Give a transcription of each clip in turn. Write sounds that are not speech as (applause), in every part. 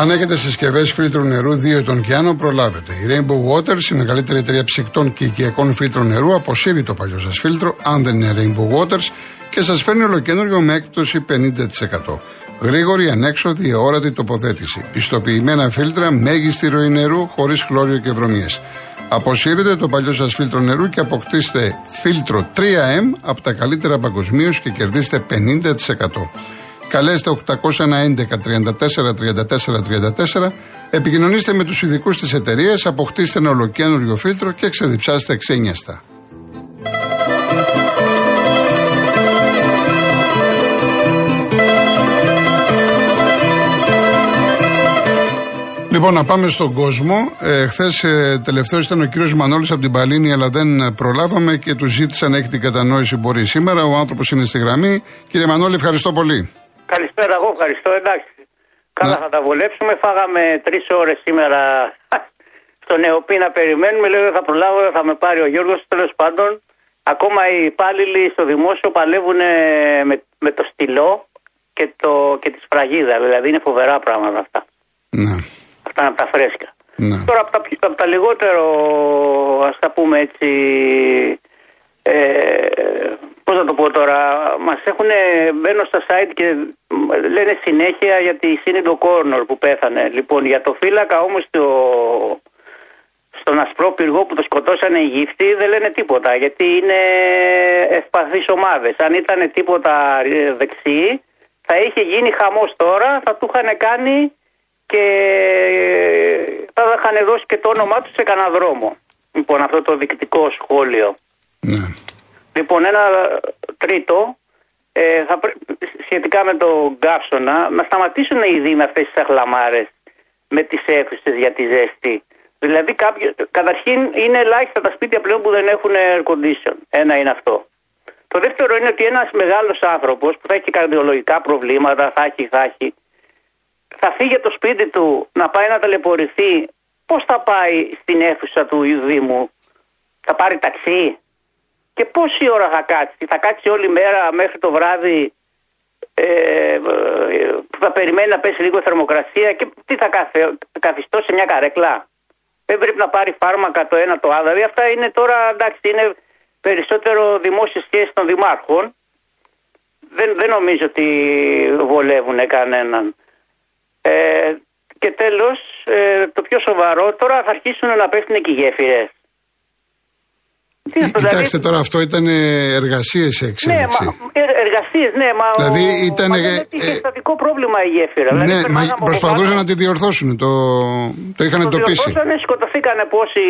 Αν έχετε συσκευές φίλτρου νερού 2 ετών και άνω, προλάβετε. Η Rainbow Waters, η μεγαλύτερη εταιρεία ψυκτών και οικιακών φίλτρων νερού, αποσύρει το παλιό σας φίλτρο, αν δεν είναι Rainbow Waters, και σας φέρνει ολοκένουργιο με έκπτωση 50%. Γρήγορη, ανέξοδη, αόρατη τοποθέτηση. Πιστοποιημένα φίλτρα, μέγιστη ροή νερού, χωρίς χλώριο και βρωμιέ. Αποσύρετε το παλιό σας φίλτρο νερού και αποκτήστε φίλτρο 3M από τα καλύτερα παγκοσμίως και κερδίστε 50%. Καλέστε 811 34 34 34, επικοινωνήστε με τους ειδικούς της εταιρείας, αποκτήστε ένα ολοκένουργιο φίλτρο και ξεδιψάστε ξένιαστα. Λοιπόν, να πάμε στον κόσμο. Ε, Χθες ε, τελευταίος ήταν ο κύριος Μανώλης από την Παλίνη, αλλά δεν προλάβαμε και του ζήτησα να έχει την κατανόηση που μπορεί σήμερα. Ο άνθρωπος είναι στη γραμμή. Κύριε Μανώλη, ευχαριστώ πολύ. Καλησπέρα, εγώ ευχαριστώ. Εντάξει. Καλά θα τα βολέψουμε. Φάγαμε τρεις ώρες σήμερα στο νεοπή να περιμένουμε. Λέω δεν θα προλάβω, θα με πάρει ο Γιώργος. Τέλος πάντων, ακόμα οι υπάλληλοι στο δημόσιο παλεύουν με, με το στυλό και, το, και τη σφραγίδα. Δηλαδή είναι φοβερά πράγματα αυτά. Ναι. Αυτά είναι από τα φρέσκα. Ναι. Τώρα από τα, από τα λιγότερο, ας τα πούμε έτσι, ε, πώς να το πω τώρα, μας έχουν, μπαίνω στα site και λένε συνέχεια για τη Σύνυντο Κόρνορ που πέθανε. Λοιπόν, για το φύλακα όμως το, στον ασπρό πυργό που το σκοτώσανε οι γύφτοι δεν λένε τίποτα, γιατί είναι ευπαθείς ομάδες. Αν ήταν τίποτα δεξί, θα είχε γίνει χαμός τώρα, θα του είχαν κάνει και θα είχαν δώσει και το όνομά τους σε κανένα δρόμο. Λοιπόν, αυτό το δικτικό σχόλιο. ναι. Λοιπόν, ένα τρίτο, ε, θα σχετικά με τον καύσωνα, να σταματήσουν οι Δήμοι με αυτές τις αχλαμάρες με τις αίθουσες για τη ζέστη. Δηλαδή, κάποιο, καταρχήν είναι ελάχιστα τα σπίτια πλέον που δεν έχουν air condition. Ένα είναι αυτό. Το δεύτερο είναι ότι ένας μεγάλος άνθρωπος που θα έχει καρδιολογικά προβλήματα, θα έχει, θα έχει, θα φύγει από το σπίτι του να πάει να ταλαιπωρηθεί. Πώς θα πάει στην αίθουσα του Δήμου, θα πάρει ταξί, και πόση ώρα θα κάτσει, θα κάτσει όλη μέρα μέχρι το βράδυ ε, που θα περιμένει να πέσει λίγο θερμοκρασία και τι θα καθιστώ σε μια καρέκλα; Δεν πρέπει να πάρει φάρμακα το ένα το άλλο. Δηλαδή αυτά είναι τώρα, εντάξει, είναι περισσότερο δημόσιες σχέσεις των δημάρχων. Δεν, δεν νομίζω ότι βολεύουν κανέναν. Ε, και τέλος, ε, το πιο σοβαρό, τώρα θα αρχίσουν να πέφτουν και οι γέφυρες. Ε, κοιτάξτε τώρα, αυτό ήταν εργασίες σε εξέλιξη. Ναι, εργασίες, ναι, μα. Δηλαδή ο, ήταν. Είχε ε, στατικό πρόβλημα η γέφυρα. Ναι, δηλαδή, μα προσπαθούσαν να τη διορθώσουν. Το, το είχαν το εντοπίσει. Διορθώσανε, σκοτωθήκανε πόσοι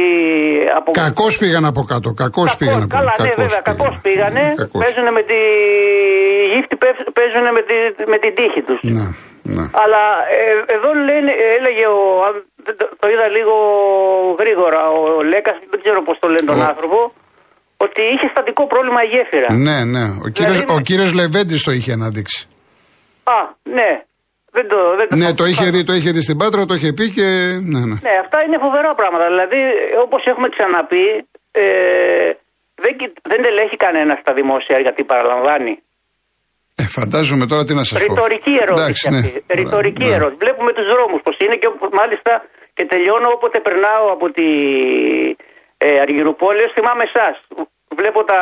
από Κακώς πήγαν από κάτω. Κακώς πήγαν από κάτω. Καλά, ναι, βέβαια, κακώς πήγανε. Παίζουν με τη. Οι γύφτοι παίζουν με, τη, με την τύχη τους. Ναι. Ναι. Αλλά ε, εδώ λένε, έλεγε ο, το είδα λίγο γρήγορα, ο Λέκας, δεν ξέρω πώς το λένε τον άνθρωπο, ότι είχε στατικό πρόβλημα η γέφυρα. Ναι, ναι. Ο κύριος, δηλαδή, ο κύριος Λεβέντης το είχε αναδείξει. Α, ναι. Δεν το, δεν το ναι, το είχε, δει, το είχε δει στην Πάτρα, το είχε πει και... Ναι, ναι. ναι αυτά είναι φοβερά πράγματα. Δηλαδή, όπως έχουμε ξαναπεί, ε, δεν, δεν τελέχει κανένας στα δημόσια γιατί παραλαμβάνει. Ε, φαντάζομαι τώρα τι να σας πω. Ρητορική ερώτηση. Ναι. Ρητορική ναι. ερώτηση. Βλέπουμε τους δρόμους πώ είναι και μάλιστα και τελειώνω όποτε περνάω από τη ε, Αργυρουπόλεω, θυμάμαι εσάς. Βλέπω τα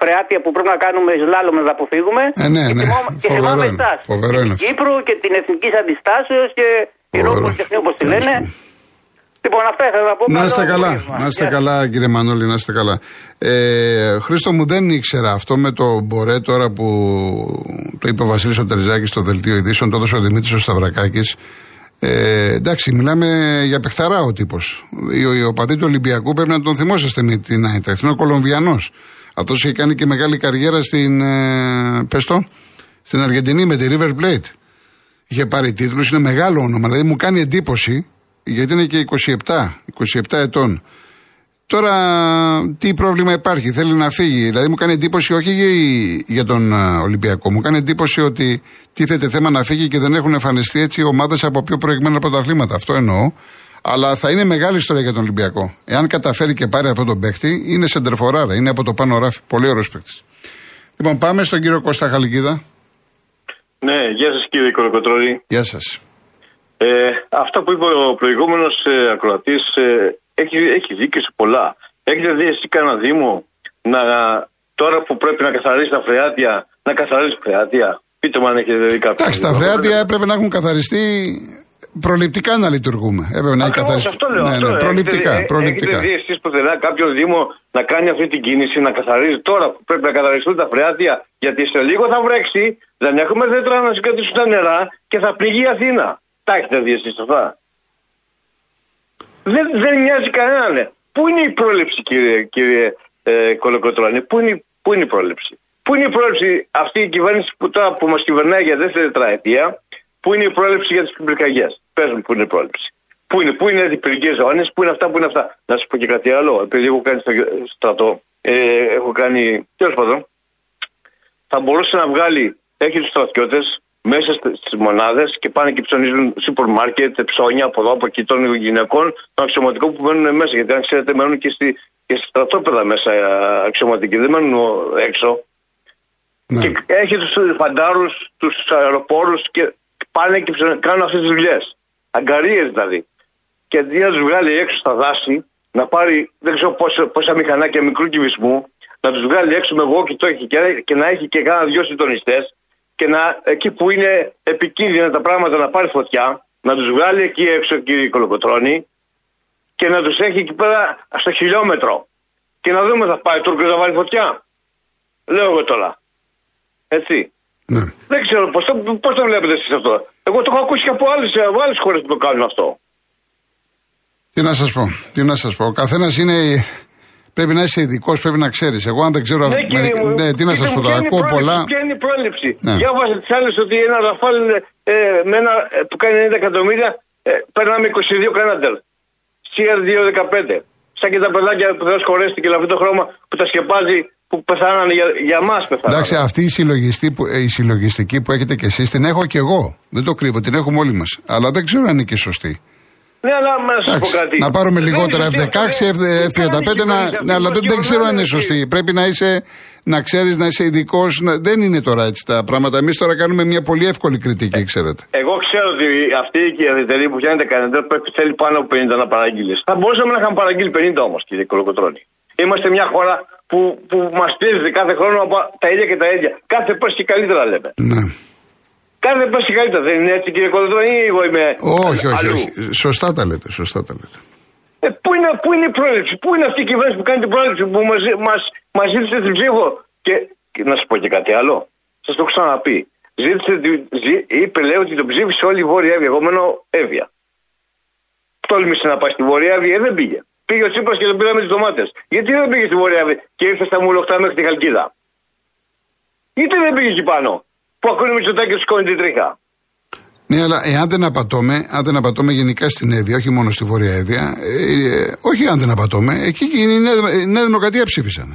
φρεάτια που πρέπει να κάνουμε σλάλομ να αποφύγουμε. Ε, ναι, ναι. Και, θυμάμαι εσάς. Την Κύπρου και την Εθνική Αντιστάσεως και η Ρόπολη Τεχνίου, όπως τη λένε. Λοιπόν, αυτά ήθελα να πω. Να είστε καλά, να είστε καλά, κύριε Μανώλη, να είστε καλά. Ε, Χρήστο μου, δεν ήξερα αυτό με το Μπορέ τώρα που το είπε ο Βασίλης ο στο δελτίο ειδήσεων, το έδωσε ο Δημήτρης ο Σταυρακάκης. Ε, εντάξει, μιλάμε για παιχταρά ο τύπος. Ο, ο παδί του Ολυμπιακού πρέπει να τον θυμόσαστε με την Άιντραχτ. Είναι ο Κολομβιανός. Αυτός έχει κάνει και μεγάλη καριέρα στην. Ε, πες στην Αργεντινή με τη River Plate. Είχε πάρει τίτλους, είναι μεγάλο όνομα. Δηλαδή μου κάνει εντύπωση γιατί είναι και 27, 27 ετών. Τώρα τι πρόβλημα υπάρχει, θέλει να φύγει. Δηλαδή μου κάνει εντύπωση όχι για τον Ολυμπιακό, μου κάνει εντύπωση ότι τίθεται θέμα να φύγει και δεν έχουν εμφανιστεί έτσι ομάδες από πιο προηγμένα πρωταθλήματα. Αυτό εννοώ. Αλλά θα είναι μεγάλη ιστορία για τον Ολυμπιακό. Εάν καταφέρει και πάρει αυτό τον παίχτη, είναι σεντερφοράρα, είναι από το πάνω ράφι. Πολύ ωραίος παίχτη. Λοιπόν, πάμε στον κύριο Κώστα Χαλικίδα. Ναι, γεια σας κύριε Κοροκοτρόλη. Γεια σας. Ε, αυτά που είπε ο προηγούμενος ε, ακροατής ε, έχει, έχει δίκιο σε πολλά. Έχετε δει εσύ κανένα Δήμο να, τώρα που πρέπει να καθαρίσει τα φρεάτια, να καθαρίσει φρεάτια; Πείτε μου αν έχετε δει κάποιο. Εντάξει, τα φρεάτια έπρεπε να έχουν καθαριστεί προληπτικά να λειτουργούμε. Έπρεπε να έχει καθαριστεί. Αυτό λέω. Ναι, αυτό ναι, λέω. προληπτικά. Έχετε, προληπτικά. έχετε δει εσείς πουθενά κάποιο Δήμο να κάνει αυτή την κίνηση, να καθαρίζει τώρα που πρέπει να καθαριστούν τα φρεάτια, γιατί σε λίγο θα βρέξει, δεν έχουμε δέντρα να συγκρατήσουν τα νερά και θα πληγεί η Αθήνα. Τα έχετε δει εσείς αυτά; Δεν, δεν νοιάζει κανέναν. Πού είναι η πρόληψη, κύριε, κύριε ε, Κολοκοτρώνη, πού είναι, πού είναι η πρόληψη; Πού είναι η πρόληψη αυτή η κυβέρνηση που τώρα που μας κυβερνάει για δεύτερη τετραετία, πού είναι η πρόληψη για τις πυρκαγιές; Πες μου, πού είναι η πρόληψη. Πού είναι, πού είναι οι πυρηνικέ ζώνες, πού είναι αυτά, πού είναι αυτά. Να σου πω και κάτι άλλο. Επειδή έχω κάνει στο στρατό, ε, έχω κάνει. Τέλος πάντων, θα μπορούσε να βγάλει, έχει τους στρατιώτες μέσα στι μονάδες και πάνε και ψωνίζουν σούπερ μάρκετ, ψώνια από εδώ, από εκεί των γυναικών, των αξιωματικών που μένουν μέσα. Γιατί αν ξέρετε, μένουν και, στη, και στη στρατόπεδα μέσα ε, αξιωματικοί, δεν μένουν έξω. Ναι. Και έχει τους φαντάρους, τους αεροπόρους και πάνε και ψωνίζουν, κάνουν αυτές τις δουλειές. Αγκαρίες δηλαδή. Και αντί να τους βγάλει έξω στα δάση, να πάρει δεν ξέρω πόσα, πόσα μηχανάκια μικρού κυβισμού, να τους βγάλει έξω με εγώ και το έχει και, και να έχει και κάνα δυο συντονιστές και να, εκεί που είναι επικίνδυνα τα πράγματα να πάρει φωτιά, να τους βγάλει εκεί έξω κύριε Κολοκοτρώνη και να τους έχει εκεί πέρα στο χιλιόμετρο. Και να δούμε θα πάει Τούρκος να βάλει φωτιά. Λέω εγώ τώρα. Έτσι. Ναι. Δεν ξέρω πώς το, πώς το βλέπετε εσείς αυτό. Εγώ το έχω ακούσει και από άλλες άλλες χώρες που το κάνουν αυτό. Τι να σας πω, τι να σας πω. Ο καθένας είναι. Πρέπει να είσαι ειδικός, πρέπει να ξέρεις. Εγώ, αν δεν ξέρω. Ναι, κύριε μου, ναι, τι να πείτε σας μου, πω τώρα. ποια είναι η Ακούω πρόληψη, πολλά. Ποια είναι η πρόληψη; Ναι. Διάβασα τις άλλες ότι ένα ραφάλ ε, με ένα, ε, που κάνει 90 εκατομμύρια ε, περνάμε 22 κανέντερ. CR215. Σαν και τα παιδάκια που δεν χωρέσει και λαβεί το χρώμα που τα σκεπάζει που πεθάνανε για, για μας πεθάνανε. Εντάξει, αυτή η, συλλογιστή που, ε, η συλλογιστική που έχετε κι εσείς την έχω κι εγώ. Δεν το κρύβω, την έχουμε όλοι μας. Αλλά δεν ξέρω αν είναι και σωστή. Ναι, αλλά να σας πω Εντάξει, κάτι. να πάρουμε Δεν λιγότερα είναι σωστή F16, αυτό, δεν- F35, δεν να, είναι ναι, αλλά δεν, δεν ξέρω αν είναι σωστή. σωστή. Πρέπει να είσαι, να ξέρεις, να είσαι ειδικός. Δεν είναι τώρα έτσι τα πράγματα. Εμείς τώρα κάνουμε μια πολύ εύκολη κριτική, ξέρετε. Εγώ ξέρω ότι αυτή η εταιρεία που φτιάχνει τα κανέντερ πρέπει θέλει πάνω από 50 να παραγγείλει. Θα μπορούσαμε να είχαμε παραγγείλει 50 όμως, κύριε Κολοκοτρόνη. Είμαστε μια χώρα που, που μας πιέζεται κάθε χρόνο από τα ίδια και τα ίδια. Κάθε πα και καλύτερα λέμε. Ναι. Κάθε πα και καλύτερα. Δεν είναι έτσι, κύριε Κολοκοτρόνη, ή εγώ είμαι. Όχι, όχι, αλλού; όχι. Σωστά τα λέτε, σωστά τα λέτε. Ε, πού, είναι, πού είναι η πρόληψη, πού είναι αυτή η κυβέρνηση που κάνει την πρόληψη που μας μας, μας ζήτησε την ψήφο; Και, και να σας πω και κάτι άλλο. Σας το έχω ξαναπεί. Ζήτησε, τη- ζή- είπε, λέει ότι τον ψήφισε όλη η Βόρεια Εύβοια. Εγώ μένω Εύβοια. Τόλμησε να πάει στη Βόρεια Εύβοια, δεν πήγε. Πήγε ο Τσίπρας και τον πήραμε τις ντομάτες. Γιατί δεν πήγε στη Βόρεια Εύβοια και ήρθε στα μουλοχτά μέχρι τη Χαλκίδα; Γιατί δεν πήγε εκεί πάνω; Που ακούνε με τσοτάκι και τους σηκώνει την τρίχα. Ναι, αλλά εάν δεν απατώμε, αν δεν απατώμε γενικά στην Εύβοια, όχι μόνο στη Βόρεια Εύβοια, ε, ε, όχι αν δεν απατώμε, εκεί και η Νέα, η Νέα Δημοκρατία ψήφισαν.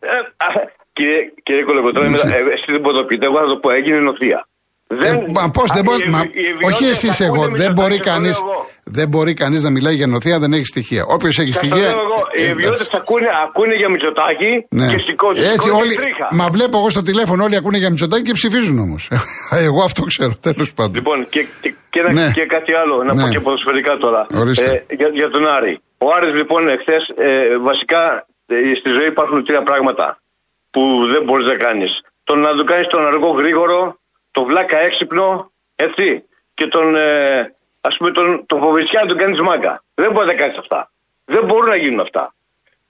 Ε, α, κύριε, κύριε Κολοκοτρώνη, Ναι. ε, εσύ δεν μπορείτε να το πείτε, εγώ θα το πω, έγινε νοθεία. Ε, μα πώς δεν Α, μπορεί. οι- μα- οι ευβιότητες όχι εσεί ακούνε εγώ. με Δεν το μπορεί τάξη, το κανεί λέω εγώ. δεν μπορεί κανείς να μιλάει για νοθεία, δεν έχει στοιχεία. Όποιος έχει Σας το στοιχεία. λέω εγώ, οι ε, ευβιότητες εντάξει. ακούνε, ακούνε για Μητσοτάκη Ναι. και σηκώνουν Έτσι σηκώνουν όλοι. την τρίχα. Μα βλέπω εγώ στο τηλέφωνο όλοι ακούνε για Μητσοτάκη και ψηφίζουν όμως. (laughs) εγώ αυτό ξέρω, τέλος πάντων. Λοιπόν, και, και, και, ένα- Ναι. και κάτι άλλο, να Ναι. πω και ποδοσφαιρικά τώρα. Ορίστε. για, για τον Άρη. Ο Άρης λοιπόν εχθές, ε, βασικά ε, στη ζωή υπάρχουν τρία πράγματα που δεν μπορείς να κάνεις. Το να το κάνεις τον αργό γρήγορο, το βλάκα έξυπνο, έτσι. Και τον, ε, ας πούμε, τον, τον φοβησιά να τον κάνεις μάγκα. Δεν μπορεί να τα κάνεις αυτά. Δεν μπορούν να γίνουν αυτά.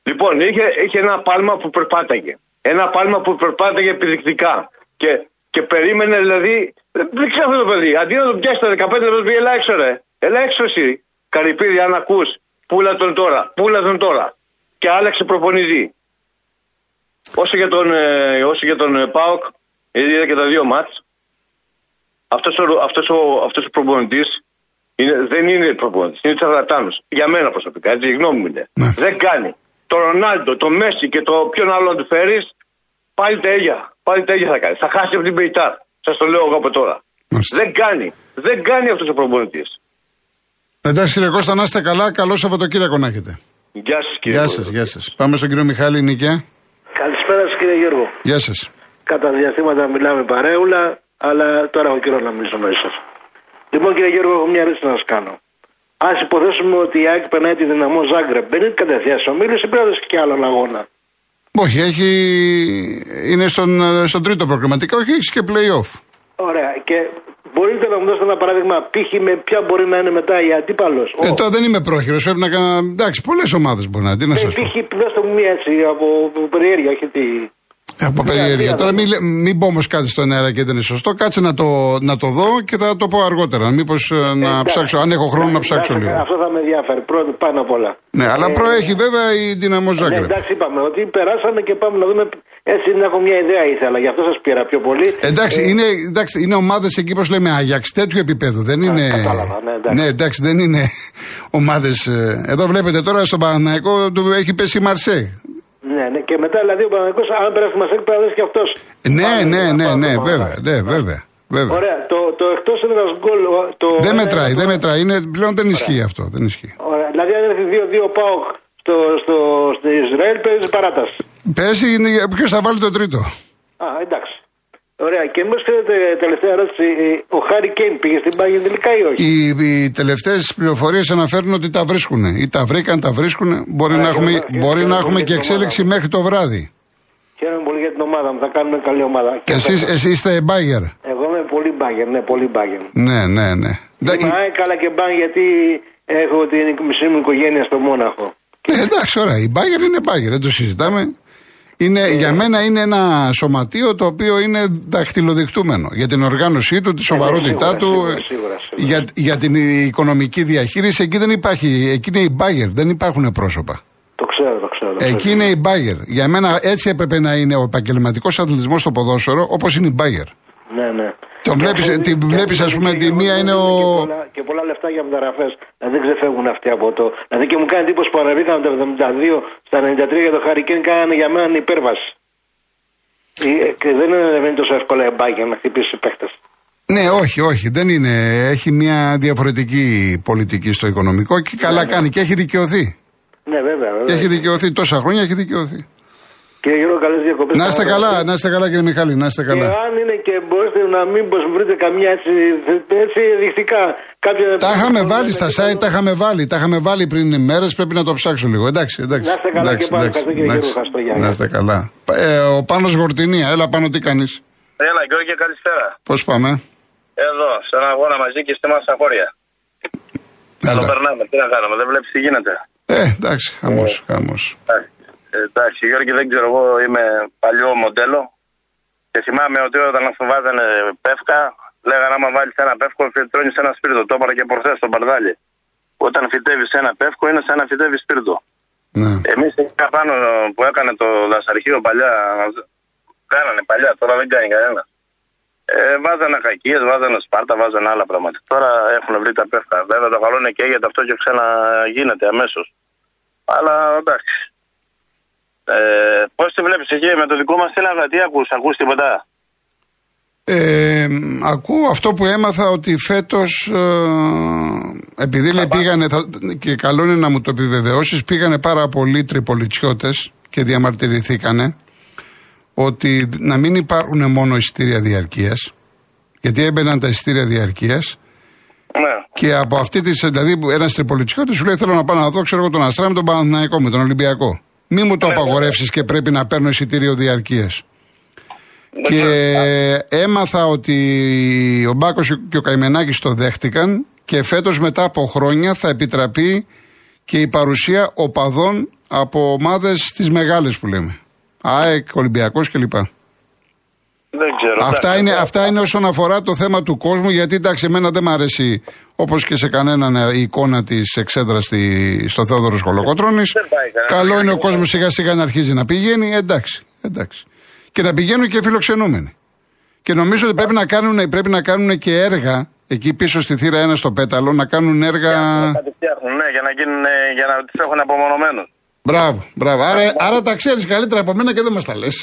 Λοιπόν, είχε, είχε ένα πάλμα που περπάταγε. Ένα πάλμα που περπάταγε επιδεικτικά. Και, και περίμενε δηλαδή. Δεν ξέρω αυτό το παιδί. Αντί να τον πιάσει τα 15 να τον πει, Ελά έξω, ρε. Ελά έξω εσύ. Καρυπίδη, αν ακούς. Πούλα τον τώρα. Πούλα τον τώρα. Και άλλαξε προπονητή. Όσο για τον, ε, όσο για τον ε, Πάοκ, είδε και τα δύο μάτς. Αυτός ο, αυτός ο, αυτός ο προπονητής είναι, δεν είναι προπονητής, είναι τσαρλατάνος. Για μένα προσωπικά, έτσι η γνώμη μου είναι. Ναι. Δεν κάνει. Το Ρονάλντο, το Μέση και το ποιον άλλο να του φέρεις, πάλι τα ίδια. Πάλι τα ίδια θα κάνει. Θα χάσει από την Πεϊτάρ. Σας το λέω εγώ από τώρα. Μάλιστα. Δεν κάνει. Δεν κάνει αυτός ο προπονητής. Εντάξει κύριε Κώστα, να είστε καλά. Καλό Σαββατοκύριακο να έχετε. Γεια σας κύριε. Γεια Κώστα. σας, γεια σας. Πάμε στον κύριο Μιχάλη Νίκαια. Καλησπέρα σας κύριε Γιώργο. Γεια σας. Κατά διαστήματα μιλάμε παρέουλα, αλλά τώρα έχω καιρό να μιλήσω μαζί σας. Λοιπόν, κύριε Γιώργο, έχω μια ερώτηση να σας κάνω. Α υποθέσουμε ότι η ΑΕΚ περνάει τη δυναμό Ζάγκρεπ, μπαίνει κατευθείαν στο μήλο ή πρέπει να δώσει και άλλον αγώνα. Όχι, έχει... είναι στον, στον τρίτο προκριματικό, όχι, έχεις και playoff. Ωραία. Και μπορείτε να μου δώσετε ένα παράδειγμα, π.χ. με ποια μπορεί να είναι μετά η αντίπαλος; Ε, τώρα δεν είμαι πρόχειρος, πρέπει να κάνω. Εντάξει, πολλές ομάδες μπορεί να είναι. Τι να Ε, σας πω. π.χ. δώστε μου μία έτσι από από περιέργεια, όχι τι. Από Ναι, περιέργεια. ναι, Τώρα ναι. μην, λέ- μην πω όμως κάτι στον αέρα και δεν είναι σωστό. Κάτσε να το, να το δω και θα το πω αργότερα. Μήπως να εντάξει. ψάξω, αν έχω χρόνο να Εντάξει, ψάξω εντάξει, λίγο. Αυτό θα με ενδιαφέρει πρώτο πάνω απ' όλα. Ναι, αλλά Ε, προέχει βέβαια η Δυναμό Ναι, Ζάγκρεπ. εντάξει, είπαμε ότι περάσαμε και πάμε να δούμε. Έτσι να έχω μια ιδέα ήθελα, γι' αυτό σας πήρα πιο πολύ. Εντάξει, Ε, είναι, εντάξει, είναι ομάδες εκεί, πώς λέμε, Άγιαξ τέτοιου επίπεδου. Δεν είναι. κατάλαβα, ναι, εντάξει. εντάξει, δεν είναι ομάδες. Εδώ βλέπετε τώρα στον Παναναϊκό του έχει πέσει η Μαρσέ. Ναι, ναι, και μετά δηλαδή ο Παναγικός, αν περάσει τη Μασέκ, πρέπει να δώσει και αυτός. Ναι, ναι, ναι, ναι, βέβαια, ναι, βέβαια. βέβαια. Ωραία, το, το εκτός έδρα γκολ. ο- Το Δεν ένα- μετράει, δεν μετράει. Είναι, πλέον δεν ισχύει αυτό. Δεν ισχύει. Ωραία, δηλαδή αν έρθει 2-2 πάω στο, στο, στο Ισραήλ, παίζεις παράταση. Πέσει, ποιος θα βάλει το τρίτο; Α, εντάξει. Ωραία, και μήπως ξέρετε, τελευταία ερώτηση, ε, ο Χάρη Κέιν πήγε στην Πάγια τελικά ή όχι; Οι, οι τελευταίες πληροφορίες αναφέρουν ότι τα βρίσκουν. Ή τα βρήκαν, τα βρίσκουν. Μπορεί Α, να και έχουμε, μετά- και μπορεί μετά να έχουμε μπορεί και την εξέλιξη ομάδα. μέχρι το βράδυ. Χαίρομαι πολύ για την ομάδα μου, θα κάνουμε καλή ομάδα. Και Εσείς, φέτος. εσείς είστε μπάγκερ. Εγώ είμαι πολύ μπάγκερ, ναι, πολύ μπάγκερ. Ναι, ναι, ναι. Ντα- Είμαι ΑΕΚ, αλλά και μπάγκερ γιατί έχω την μισή μου οικογένεια στο Μόναχο. Ε, εντάξει, ωραία. Η μπάγκερ είναι μπάγκερ, δεν το συζητάμε. Είναι, Ε. Για μένα είναι ένα σωματείο το οποίο είναι δαχτυλοδεικτούμενο. Για την οργάνωσή του, τη σοβαρότητά Ε, σίγουρα, του, σίγουρα, σίγουρα, σίγουρα. Για, για την οικονομική διαχείριση. Εκεί δεν υπάρχει. Εκεί είναι η μπάγκερ, δεν υπάρχουν πρόσωπα. Το ξέρω, το ξέρω. το ξέρω. Εκεί είναι η μπάγκερ. Για μένα έτσι έπρεπε να είναι ο επαγγελματικός αθλητισμός στο ποδόσφαιρο, όπως είναι η μπάγκερ. Ναι, ναι. Τον βλέπεις, Και την αυτό- βλέπεις, και ας αυτό πούμε, και τη εγώ μία δεν είναι βλέπω ο- Και πολλά, και πολλά λεφτά για μεταγραφές. Δηλαδή δεν ξεφεύγουν αυτοί από το. Δηλαδή και μου κάνει εντύπωση που ανεβήκαμε το 72 στα 93 για το Χαρικέν, κάνανε για μένα υπέρβαση. Ε, Και δεν είναι τόσο εύκολα η μπάγκερ να χτυπήσει παίχτε. Ναι, όχι, όχι. Δεν είναι. Έχει μια διαφορετική πολιτική στο οικονομικό και καλά κάνει και έχει δικαιωθεί. Ναι, βέβαια. βέβαια. Και έχει δικαιωθεί τόσα χρόνια, έχει δικαιωθεί. Κύριε Γιώργο, καλές διακοπές. Να είστε καλά, να είστε καλά κύριε Μιχάλη, να είστε Και καλά. αν είναι και μπορείτε να μην πως βρείτε καμιά έτσι, έτσι δεικτικά. Κάποια... Τα είχαμε βάλει στα site, τα είχαμε βάλει. Τα είχαμε βάλει πριν μέρες, πρέπει να το ψάξω λίγο. Εντάξει, εντάξει. Να είστε καλά εντάξει, και πάλι. εντάξει, Ευχαριστώ, κύριε εντάξει. Γιώργο Χαστογιάννη. Να είστε καλά. Ε, ο Πάνος Γορτινία, έλα πάνω τι κάνεις; Έλα, Γιώργη, καλησπέρα. Πώς πάμε; Εδώ, σε ένα αγώνα μαζί και στη μας χώρια. Το Έλα. περνάμε, τι να κάνουμε, δεν βλέπεις τι γίνεται. Ε, εντάξει, χαμός, χαμός. Εντάξει, Ε, εντάξει, Γιώργη, δεν ξέρω, εγώ είμαι παλιό μοντέλο και θυμάμαι ότι όταν σου βάζανε πεύκα, λέγανε άμα βάλεις ένα πεύκο, τρώνει ένα σπίρτο. Το είπα και προχθές στο Μπαρδάλι. Όταν φυτεύει ένα πεύκο, είναι σαν να φυτεύει σπίρτο. Ναι. Εμείς εκεί πάνω που έκανε το δασαρχείο παλιά, κάνανε παλιά, τώρα δεν κάνει κανένα. Ε, βάζανε κακίες, βάζανε σπάρτα, βάζανε άλλα πράγματα. Τώρα έχουν βρει τα πεύκα. Βέβαια το καλό είναι και γιατί αυτό και ξαναγίνεται αμέσως. Αλλά εντάξει. Ε, Πώς τη βλέπεις εκεί με το δικό μας τίλαγα, τι ακούς, ακούς τίποτα; Ε, ακούω αυτό που έμαθα ότι φέτος ε, επειδή λέει πήγανε θα- και καλό είναι να μου το επιβεβαιώσεις πήγανε πάρα πολλοί τριπολιτσιώτες και διαμαρτυρηθήκανε ότι να μην υπάρχουν μόνο εισιτήρια διαρκείας γιατί έμπαιναν τα εισιτήρια διαρκείας Ναι. και από αυτή τη. Δηλαδή, ένας τριπολιτσιώτη σου λέει: Θέλω να πάω να δω, ξέρω εγώ, τον Αστρά με τον Παναθηναϊκό, με τον Ολυμπιακό. Μη μου το απαγορεύσεις και πρέπει να παίρνω εισιτήριο διαρκείας. Και έμαθα ότι ο Μπάκος και ο Καημενάκης το δέχτηκαν και φέτος μετά από χρόνια θα επιτραπεί και η παρουσία οπαδών από ομάδες τι μεγάλες που λέμε. ΑΕΚ, Ολυμπιακός κλπ. Δεν ξέρω. Αυτά εντάξει. είναι, αυτά είναι όσον αφορά το θέμα του κόσμου, γιατί εντάξει, εμένα δεν μ' αρέσει όπως και σε κανέναν ε, η εικόνα της εξέδρας στο Θεόδωρος Κολοκοτρόνη. Δεν πάει κανένα. Καλό είναι ο κόσμος σιγά σιγά να αρχίζει να πηγαίνει. Εντάξει, εντάξει. Και να πηγαίνουν και φιλοξενούμενοι. Και νομίζω ότι πρέπει να κάνουν, πρέπει να κάνουν και έργα εκεί πίσω στη θύρα 1 στο πέταλο, να κάνουν έργα. Θα τη φτιάχνουν, ναι, για να, γίνουν, ε, για να τους έχουν απομονωμένους. Μπράβο, μπράβο. Άρα, άρα τα ξέρεις καλύτερα από μένα και δεν μας τα λες.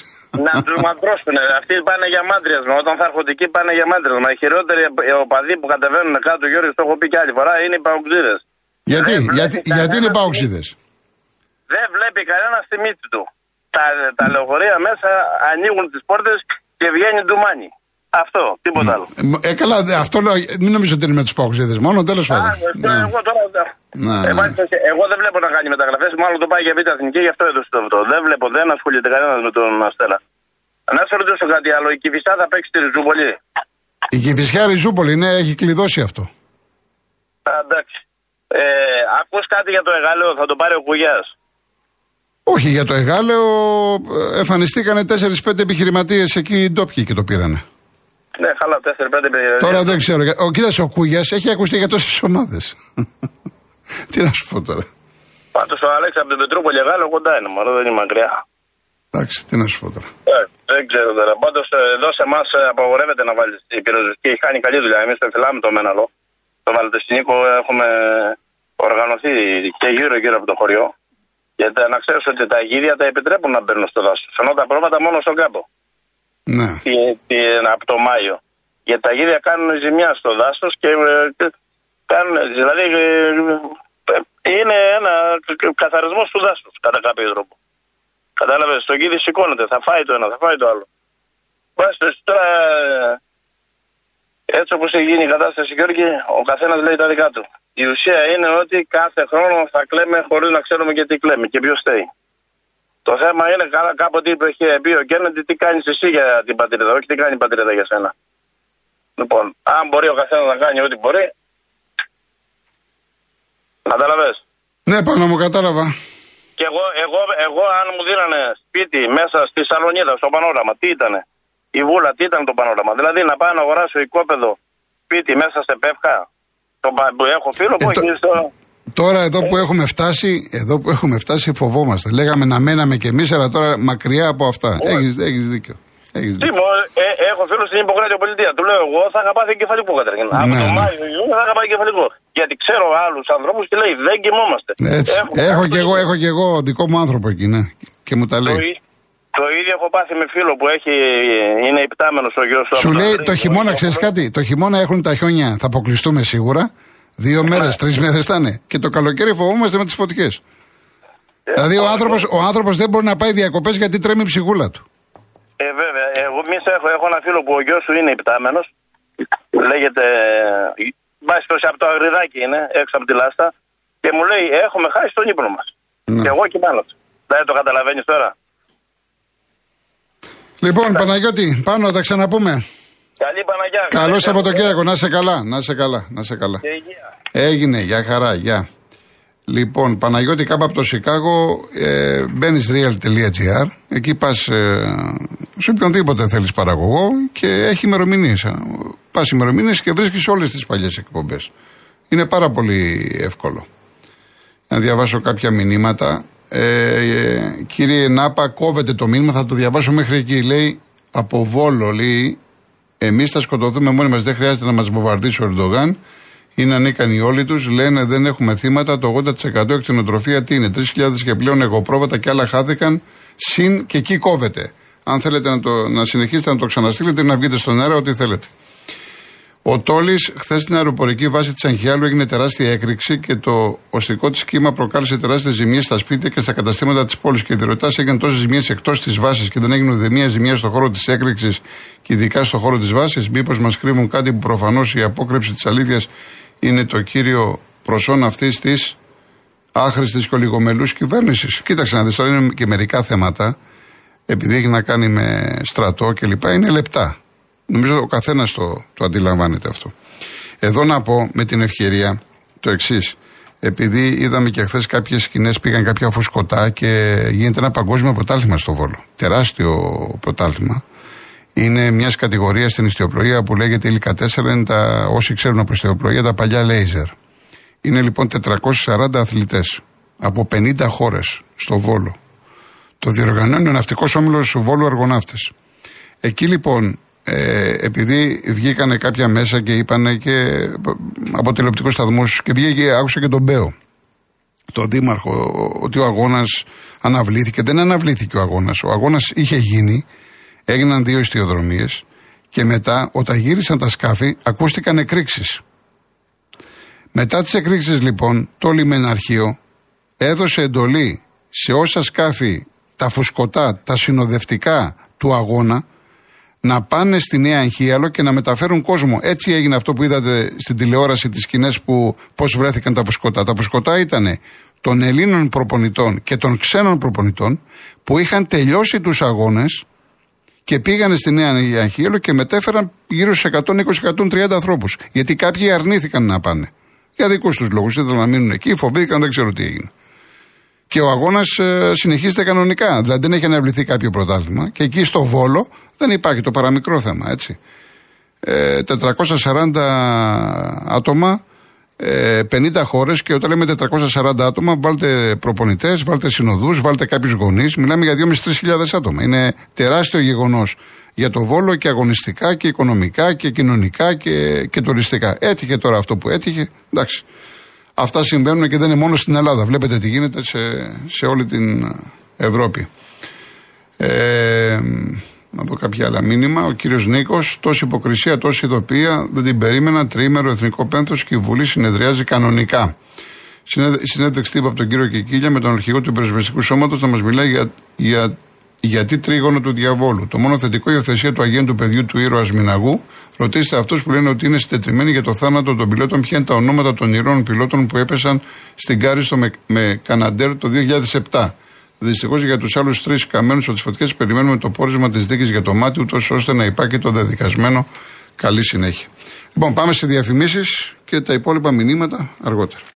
να του μαντρώσουν. Αυτοί πάνε για μάντριασμα. Όταν θα έρχονται εκεί πάνε για μάντριασμα. Οι χειρότεροι οπαδοί που κατεβαίνουν κάτω, Γιώργη, το έχω πει και άλλη φορά, είναι οι παουξίδε. γιατί, Δεν βλέπεις γιατί, κανένας γιατί είναι στιγμή. παοξίδες; Δεν βλέπει κανένα στη μύτη του. Τα, τα λεωφορεία μέσα ανοίγουν τις πόρτες και βγαίνει ντουμάνι. Αυτό, τίποτα άλλο. Ε, ε, καλά, δε- αυτό λέω, μην νομίζω ότι είναι με τους Παοξίδε μόνο, τέλος πάντων. Α, Ναι. εγώ, τώρα, Ναι, ε, ναι. μάλιστα, εγώ δεν βλέπω να κάνει μεταγραφές, μάλλον το πάει για β' εθνική, γι' αυτό έδωσε το αυτό. Δεν βλέπω, δεν ασχολείται κανένας με τον Αστέρα. Να σε ρωτήσω κάτι άλλο. Η Κυφισά θα παίξει τη Ριζούπολη; Η Κυφυσιά Ριζούπολη ναι, έχει κλειδώσει αυτό. Α, εντάξει. Ε, ακούς κάτι για το Εγάλεο, θα το πάρει ο Κουγιάς; Όχι, για το Εγάλεο ε, εμφανιστήκανε 4-5 επιχειρηματίες εκεί οι ντόπιοι και το πήρανε. Ναι, καλά, 4-5 παιδιά. Τώρα δεν ξέρω. Ο, κοίταξε, ο Κούγια έχει ακουστεί για τόσες ομάδε. (laughs) Τι να σου πω τώρα. Πάντως ο Αλέξ από την Πετρούπολη Εγάλεο κοντά είναι, μωρό, δεν είναι μακριά. Εντάξει, τι να σου πω τώρα. Ε, δεν ξέρω τώρα. Πάντως εδώ σε εμάς απαγορεύεται να βάλεις την πυροσβεστική. Έχει κάνει καλή δουλειά. Εμείς το φυλάμε το Μέναλο. Το Βαλτεστινίκο έχουμε οργανωθεί και γύρω-γύρω από το χωριό. Γιατί να ξέρεις ότι τα γύρια τα επιτρέπουν να μπαίνουν στο δάσος. Ενώ τα πρόβατα μόνο στον κάπο. Ναι. Τι, τι, από το Μάιο. Γιατί τα γύρια κάνουν ζημιά στο δάσος και ε, και κάνουν. Δηλαδή ε, ε, είναι ένα καθαρισμός του δάσους κατά κάποιο τρόπο. Κατάλαβες, το γίδι σηκώνεται, θα φάει το ένα, θα φάει το άλλο. Βάστε τώρα, έτσι όπως έχει γίνει η κατάσταση, Γιώργη, ο καθένας λέει τα δικά του. Η ουσία είναι ότι κάθε χρόνο θα κλαίμε χωρίς να ξέρουμε και τι κλαίμε και ποιος στέει. Το θέμα είναι καλά, κάποτε είπε, είχε πει ο Κέννεντι τι κάνεις εσύ για την πατρίδα, όχι τι κάνει η πατρίδα για σένα. Λοιπόν, αν μπορεί ο καθένας να κάνει ό,τι μπορεί. Κατάλαβε. Ναι, πάνω μου κατάλαβα. Και εγώ, εγώ, εγώ αν μου δίνανε σπίτι μέσα στη Σαλονίδα, στο πανόραμα, τι ήτανε; Η βούλα, τι ήταν το πανόραμα; Δηλαδή να πάω να αγοράσω οικόπεδο σπίτι μέσα σε πεύκα. Το, πα- που έχω φίλο που Ε, το- έχει στο... Τώρα εδώ που έχουμε φτάσει, εδώ που έχουμε φτάσει φοβόμαστε. Λέγαμε να μέναμε κι εμείς, αλλά τώρα μακριά από αυτά. Έχεις, έχεις δίκιο. Έχεις Τι δίκιο. μου, ε, έχω φίλο στην Ιπποκράτεια Πολιτεία. Του λέω εγώ θα είχα πάθει εγκεφαλικό καταρχήν. Από Ναι, το ναι. Μάιο Ιούνιο θα είχα πάθει εγκεφαλικό. Γιατί ξέρω άλλους ανθρώπους και λέει δεν κοιμόμαστε. Έτσι. Έχω- Έχω κι εγώ, έχω κι εγώ δικό μου άνθρωπο εκεί, ναι. Και μου τα Το, λέει. ί- το ίδιο έχω πάθει με φίλο που έχει, είναι υπτάμενος ο γιος του. Σου από λέει τα- το χειμώνα, ξέρεις κάτι, το χειμώνα έχουν τα χιόνια, θα αποκλειστούμε σίγουρα. Δύο μέρες, τρεις μέρες θα είναι. Και το καλοκαίρι φοβόμαστε με τις φωτιές. Δηλαδή ο άνθρωπο ο άνθρωπος δεν μπορεί να πάει διακοπές γιατί τρέμει η ψυχούλα του. Ε, βέβαια. Εγώ εμείς έχω, έχω ένα φίλο που ο γιος του είναι υπτάμενος. Λέγεται. Βάσει από το αγριδάκι είναι, έξω από τη λάστα. Και μου λέει: Έχουμε χάσει τον ύπνο μας. Ναι. Και εγώ κοιμάμαι. Δηλαδή το καταλαβαίνεις τώρα. Λοιπόν, Παναγιώτη, πάνω, τα ξαναπούμε. Καλή Παναγιά. Καλό Καλή Σαββατοκύριακο, να είσαι καλά, να είσαι καλά, να είσαι καλά. Και υγεία. Έγινε, για χαρά, γεια. Λοιπόν, Παναγιώτη, κάπου από το Σικάγο, ε, μπαίνεις real.gr, εκεί πας ε, σε οποιονδήποτε θέλεις παραγωγό και έχει ημερομηνίες. Πας ημερομηνίες και βρίσκεις όλες τις παλιές εκπομπές. Είναι πάρα πολύ εύκολο. Να διαβάσω κάποια μηνύματα. Ε, ε, κύριε Νάπα, κόβεται το μήνυμα, θα το διαβάσω μέχρι εκεί. Λέει από Βόλο, λέει, εμείς θα σκοτωθούμε μόνοι μας, δεν χρειάζεται να μας βομβαρδίσει ο Ερντογάν. Είναι ανίκανοι όλοι τους. Λένε δεν έχουμε θύματα. Το 80% εκτινοτροφία τι είναι; 3.000 και πλέον εγωπρόβατα και άλλα χάθηκαν. Συν και εκεί κόβεται. Αν θέλετε να, το, να συνεχίσετε να το ξαναστείλετε ή να βγείτε στον αέρα, ό,τι θέλετε. Ο Τόλης, χθες στην αεροπορική βάση της Αγχιάλου έγινε τεράστια έκρηξη και το οστικό της κύμα προκάλεσε τεράστιες ζημιέ στα σπίτια και στα καταστήματα της πόλης. Και διερωτά έγιναν τόσες ζημιέ εκτός της βάσης και δεν έγινε ούτε μία ζημιά στο χώρο της έκρηξης και ειδικά στο χώρο της βάσης. Μήπως μας κρύβουν κάτι που προφανώς η απόκρυψη της αλήθειας είναι το κύριο προσόν αυτής της άχρηστης και ολιγομελούς κυβέρνησης. Κοίταξε να δεις τώρα είναι και μερικά θέματα, επειδή έχει να κάνει με στρατό κλπ. Είναι λεπτά. Νομίζω ο καθένας το, το αντιλαμβάνεται αυτό. Εδώ να πω με την ευκαιρία το εξής. Επειδή είδαμε και χθες κάποιες σκηνές, πήγαν κάποια φουσκωτά και γίνεται ένα παγκόσμιο πρωτάθλημα στο Βόλο. Τεράστιο πρωτάθλημα. Είναι μιας κατηγορίας στην ιστιοπλοεία που λέγεται υλικά 4. Είναι τα, όσοι ξέρουν από ιστιοπλοεία, τα παλιά λέιζερ. Είναι λοιπόν 440 αθλητές από 50 χώρες στο Βόλο. Το διοργανώνει ο ναυτικός όμιλος Βόλου Αργοναύτε. Εκεί λοιπόν, ε, επειδή βγήκανε κάποια μέσα και είπανε και από τηλεοπτικούς σταθμούς και βγήκε, άκουσα και τον Μπέο, τον Δήμαρχο, ότι ο αγώνας αναβλήθηκε. Δεν αναβλήθηκε ο αγώνας. Ο αγώνας είχε γίνει, έγιναν δύο ιστιοδρομίες και μετά, όταν γύρισαν τα σκάφη, ακούστηκαν εκρήξεις. Μετά τις εκρήξεις λοιπόν, το λιμεναρχείο έδωσε εντολή σε όσα σκάφη, τα φουσκωτά, τα συνοδευτικά του αγώνα, να πάνε στη Νέα Αγχίαλο και να μεταφέρουν κόσμο. Έτσι έγινε αυτό που είδατε στην τηλεόραση τις σκηνές που πώς βρέθηκαν τα φουσκωτά. Τα φουσκωτά ήταν των Ελλήνων προπονητών και των ξένων προπονητών που είχαν τελειώσει τους αγώνες και πήγανε στη Νέα Αγχίαλο και μετέφεραν γύρω στους 120-130 ανθρώπους. Γιατί κάποιοι αρνήθηκαν να πάνε. Για δικούς τους λόγους. Ήθελαν να μείνουν εκεί, φοβήθηκαν, δεν ξέρω τι έγινε. Και ο αγώνας ε, συνεχίζεται κανονικά. Δηλαδή δεν έχει αναβληθεί κάποιο πρωτάθλημα. Και εκεί στο Βόλο δεν υπάρχει το παραμικρό θέμα, έτσι. Ε, 440 άτομα, ε, 50 χώρες και όταν λέμε 440 άτομα, βάλτε προπονητές, βάλτε συνοδούς, βάλτε κάποιους γονείς. Μιλάμε για 2.500-3.000 άτομα. Είναι τεράστιο γεγονός για το Βόλο και αγωνιστικά και οικονομικά και κοινωνικά και, και τουριστικά. Έτυχε τώρα αυτό που έτυχε. Εντάξει. Αυτά συμβαίνουν και δεν είναι μόνο στην Ελλάδα. Βλέπετε τι γίνεται σε, σε όλη την Ευρώπη. Ε, να δω κάποια άλλα μήνυμα. Ο κύριος Νίκος, τόση υποκρισία, τόση ειδοποία, δεν την περίμενα. Τρίμερο εθνικό πένθος και η Βουλή συνεδριάζει κανονικά. Συνέδεξη τύπου από τον κύριο Κικίλια με τον αρχηγό του Πρεσβευτικού Σώματος να μας μιλάει για, για γιατί τρίγωνο του διαβόλου. Το μόνο θετικό υιοθεσία του αγένου του παιδιού του ήρωας Μιναγού. Ρωτήστε αυτούς που λένε ότι είναι συντετριμένοι για το θάνατο των πιλότων. Ποια είναι τα ονόματα των ηρώων πιλότων που έπεσαν στην Κάριστο με, με Καναντέρ το 2007. Δυστυχώς για τους άλλους τρεις καμένους από τις φωτιές περιμένουμε το πόρισμα της δίκης για το μάτι, ούτως ώστε να υπάρχει το δεδικασμένο. Καλή συνέχεια. Λοιπόν, πάμε σε διαφημίσεις και τα υπόλοιπα μηνύματα αργότερα.